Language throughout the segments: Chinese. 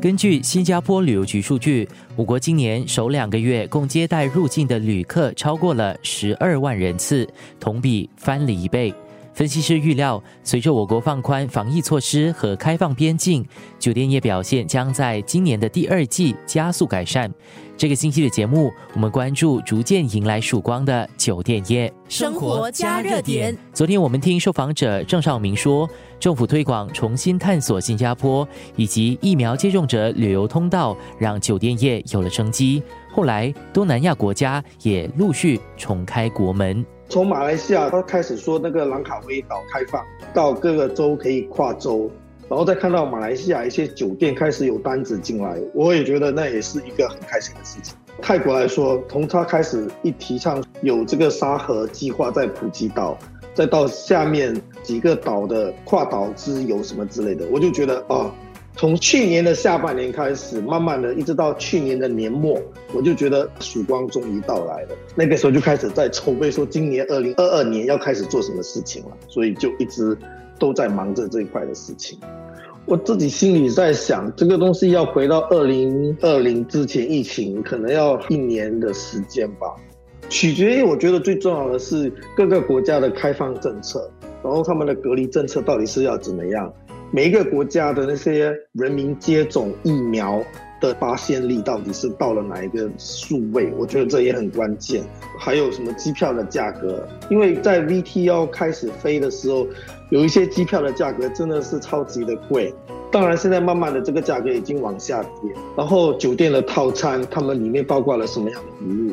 根据新加坡旅游局数据，我国今年首两个月共接待入境的旅客超过了十二万人次，同比翻了一倍。分析师预料，随着我国放宽防疫措施和开放边境，酒店业表现将在今年的第二季加速改善。这个星期的节目，我们关注逐渐迎来曙光的酒店业生活加热点。昨天我们听受访者郑少明说，政府推广重新探索新加坡以及疫苗接种者旅游通道，让酒店业有了生机。后来，东南亚国家也陆续重开国门。从马来西亚，他开始说那个兰卡威岛开放，到各个州可以跨州，然后再看到马来西亚一些酒店开始有单子进来，我也觉得那也是一个很开心的事情。泰国来说，从他开始一提倡有这个沙河计划在普吉岛，再到下面几个岛的跨岛之游什么之类的，我就觉得啊。从去年的下半年开始，慢慢的一直到去年的年末，我就觉得曙光终于到来了。那个时候就开始在筹备，说今年二零二二年要开始做什么事情了，所以就一直都在忙着这一块的事情。我自己心里在想，这个东西要回到二零二零之前，疫情可能要一年的时间吧。取决于我觉得最重要的是各个国家的开放政策，然后他们的隔离政策到底是要怎么样。每一个国家的那些人民接种疫苗的发现率到底是到了哪一个数位？我觉得这也很关键。还有什么机票的价格？因为在 VT 要开始飞的时候，有一些机票的价格真的是超级的贵。当然，现在慢慢的这个价格已经往下跌。然后酒店的套餐，他们里面包括了什么样的服务？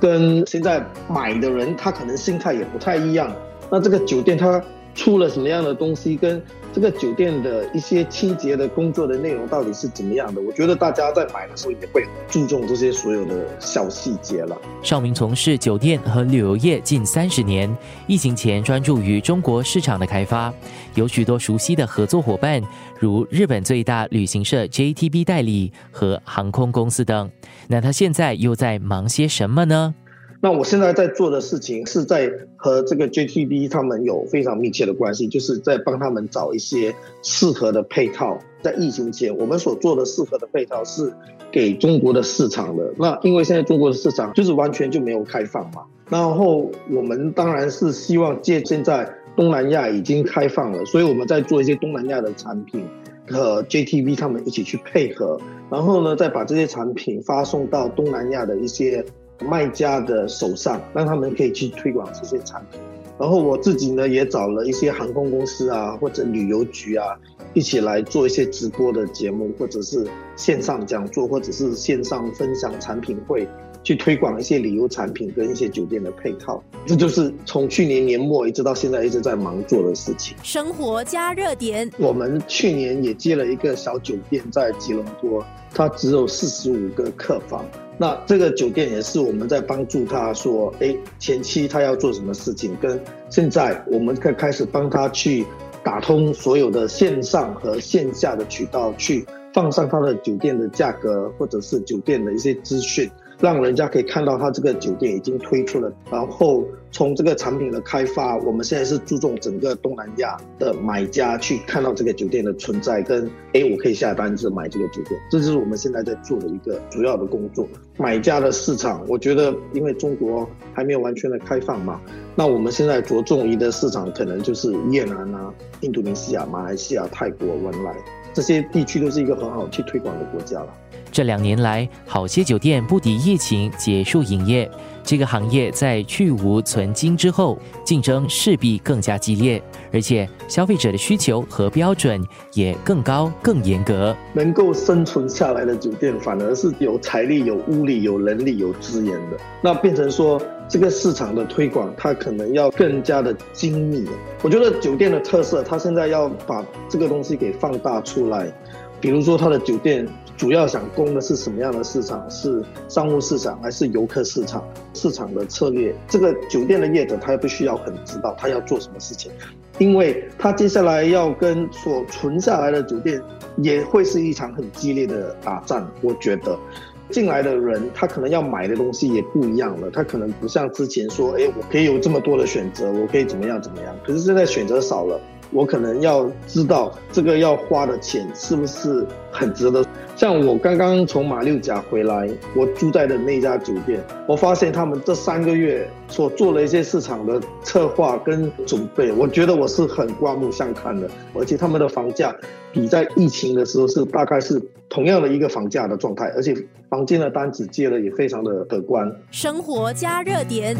跟现在买的人他可能心态也不太一样。那这个酒店它。出了什么样的东西，跟这个酒店的一些清洁的工作的内容到底是怎么样的？我觉得大家在买的时候也会注重这些所有的小细节了。邵明从事酒店和旅游业近三十年，疫情前专注于中国市场的开发，有许多熟悉的合作伙伴，如日本最大旅行社 JTB 代理和航空公司等。那他现在又在忙些什么呢？那我现在在做的事情是在和这个 JTB 他们有非常密切的关系，就是在帮他们找一些适合的配套。在疫情前，我们所做的适合的配套是给中国的市场的。那因为现在中国的市场就是完全就没有开放嘛，然后我们当然是希望借现在东南亚已经开放了，所以我们在做一些东南亚的产品，和 JTB 他们一起去配合，然后呢，再把这些产品发送到东南亚的一些。卖家的手上，让他们可以去推广这些产品。然后我自己呢，也找了一些航空公司啊，或者旅游局啊，一起来做一些直播的节目，或者是线上讲座，或者是线上分享产品会，去推广一些旅游产品跟一些酒店的配套。这就是从去年年末一直到现在一直在忙做的事情。生活加热点，我们去年也接了一个小酒店在吉隆坡，它只有四十五个客房。那这个酒店也是我们在帮助他说，哎，前期他要做什么事情，跟现在我们可开始帮他去打通所有的线上和线下的渠道，去放上他的酒店的价格或者是酒店的一些资讯。让人家可以看到他这个酒店已经推出了，然后从这个产品的开发，我们现在是注重整个东南亚的买家去看到这个酒店的存在，跟哎我可以下单子买这个酒店，这就是我们现在在做的一个主要的工作。买家的市场，我觉得因为中国还没有完全的开放嘛，那我们现在着重于的市场可能就是越南啊、印度尼西亚、马来西亚、泰国、文莱这些地区都是一个很好去推广的国家了。这两年来，好些酒店不敌疫情结束营业。这个行业在去无存金之后，竞争势必更加激烈，而且消费者的需求和标准也更高、更严格。能够生存下来的酒店，反而是有财力、有物力、有能力、有资源的。那变成说，这个市场的推广，它可能要更加的精密。我觉得酒店的特色，它现在要把这个东西给放大出来。比如说，它的酒店主要想攻的是什么样的市场？是商务市场还是游客市场？市场的策略，这个酒店的业者他必须要很知道他要做什么事情，因为他接下来要跟所存下来的酒店也会是一场很激烈的打战。我觉得进来的人他可能要买的东西也不一样了，他可能不像之前说，哎，我可以有这么多的选择，我可以怎么样怎么样。可是现在选择少了。我可能要知道这个要花的钱是不是很值得。像我刚刚从马六甲回来，我住在的那家酒店，我发现他们这三个月所做了一些市场的策划跟准备，我觉得我是很刮目相看的。而且他们的房价比在疫情的时候是大概是同样的一个房价的状态，而且房间的单子接的也非常的可观。生活加热点。